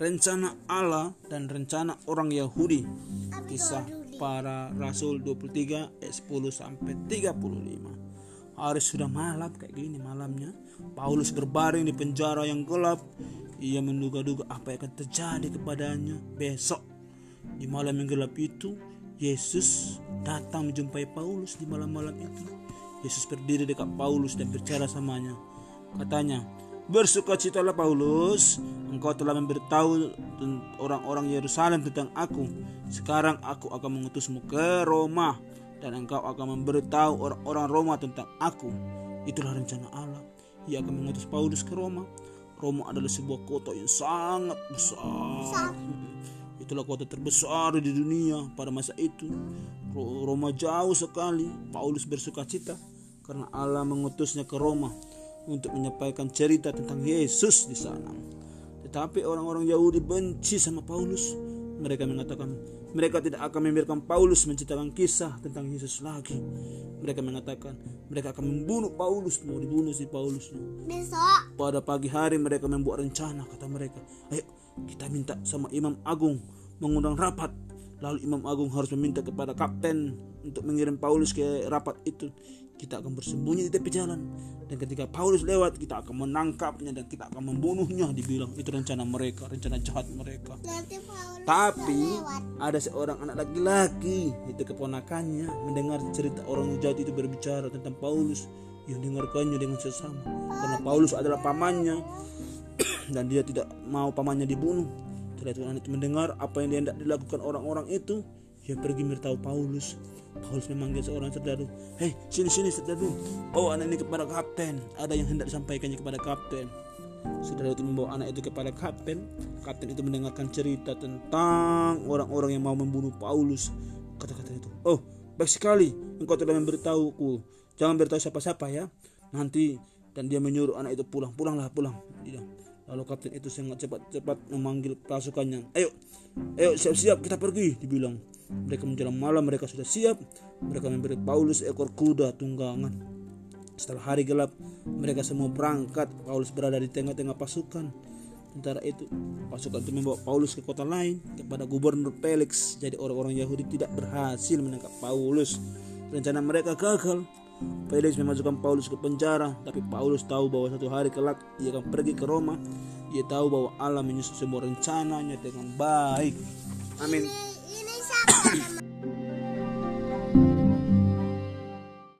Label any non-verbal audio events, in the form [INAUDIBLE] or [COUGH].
rencana Allah dan rencana orang Yahudi. Kisah para Rasul 23 ayat 10 sampai 35. Hari sudah malam kayak gini malamnya. Paulus berbaring di penjara yang gelap. Ia menduga-duga apa yang akan terjadi kepadanya besok. Di malam yang gelap itu, Yesus datang menjumpai Paulus di malam-malam itu. Yesus berdiri dekat Paulus dan bicara samanya. Katanya, Bersukacitalah Paulus, engkau telah memberitahu orang-orang Yerusalem tentang aku. Sekarang aku akan mengutusmu ke Roma dan engkau akan memberitahu orang-orang Roma tentang aku. Itulah rencana Allah. Ia akan mengutus Paulus ke Roma. Roma adalah sebuah kota yang sangat besar. Itulah kota terbesar di dunia pada masa itu. Roma jauh sekali. Paulus bersuka cita karena Allah mengutusnya ke Roma untuk menyampaikan cerita tentang Yesus di sana. Tetapi orang-orang Yahudi benci sama Paulus. Mereka mengatakan mereka tidak akan membiarkan Paulus menceritakan kisah tentang Yesus lagi. Mereka mengatakan mereka akan membunuh Paulus, mau dibunuh si Paulus. Besok. Pada pagi hari mereka membuat rencana kata mereka, ayo kita minta sama Imam Agung mengundang rapat. Lalu Imam Agung harus meminta kepada kapten untuk mengirim Paulus ke rapat itu. Kita akan bersembunyi di tepi jalan. Dan ketika Paulus lewat kita akan menangkapnya dan kita akan membunuhnya dibilang. Itu rencana mereka rencana jahat mereka. Tapi ada seorang anak laki-laki. Itu keponakannya mendengar cerita orang jahat itu berbicara tentang Paulus. Yang dengarkannya dengan sesama. Karena Paulus adalah pamannya [CLEARS THROAT] dan dia tidak mau pamannya dibunuh anak itu mendengar apa yang dia dilakukan orang-orang itu dia pergi beritahu Paulus Paulus memanggil seorang serdadu. Hei, sini sini serdadu. Oh, anak ini kepada kapten. Ada yang hendak disampaikannya kepada kapten. Saudara itu membawa anak itu kepada kapten. Kapten itu mendengarkan cerita tentang orang-orang yang mau membunuh Paulus. Kata-kata itu. Oh, baik sekali. Engkau telah memberitahuku. Jangan beritahu siapa-siapa ya. Nanti dan dia menyuruh anak itu pulang. Pulanglah, pulang. Dia. Lalu kapten itu sangat cepat-cepat memanggil pasukannya. Ayo, ayo siap-siap kita pergi, dibilang. Mereka menjelang malam mereka sudah siap. Mereka memberi Paulus ekor kuda tunggangan. Setelah hari gelap, mereka semua berangkat. Paulus berada di tengah-tengah pasukan. Sementara itu, pasukan itu membawa Paulus ke kota lain kepada gubernur Felix. Jadi orang-orang Yahudi tidak berhasil menangkap Paulus. Rencana mereka gagal. Felix memasukkan Paulus ke penjara, tapi Paulus tahu bahwa satu hari kelak ia akan pergi ke Roma. Ia tahu bahwa Allah menyusun semua rencananya dengan baik. Amin. Ini, ini?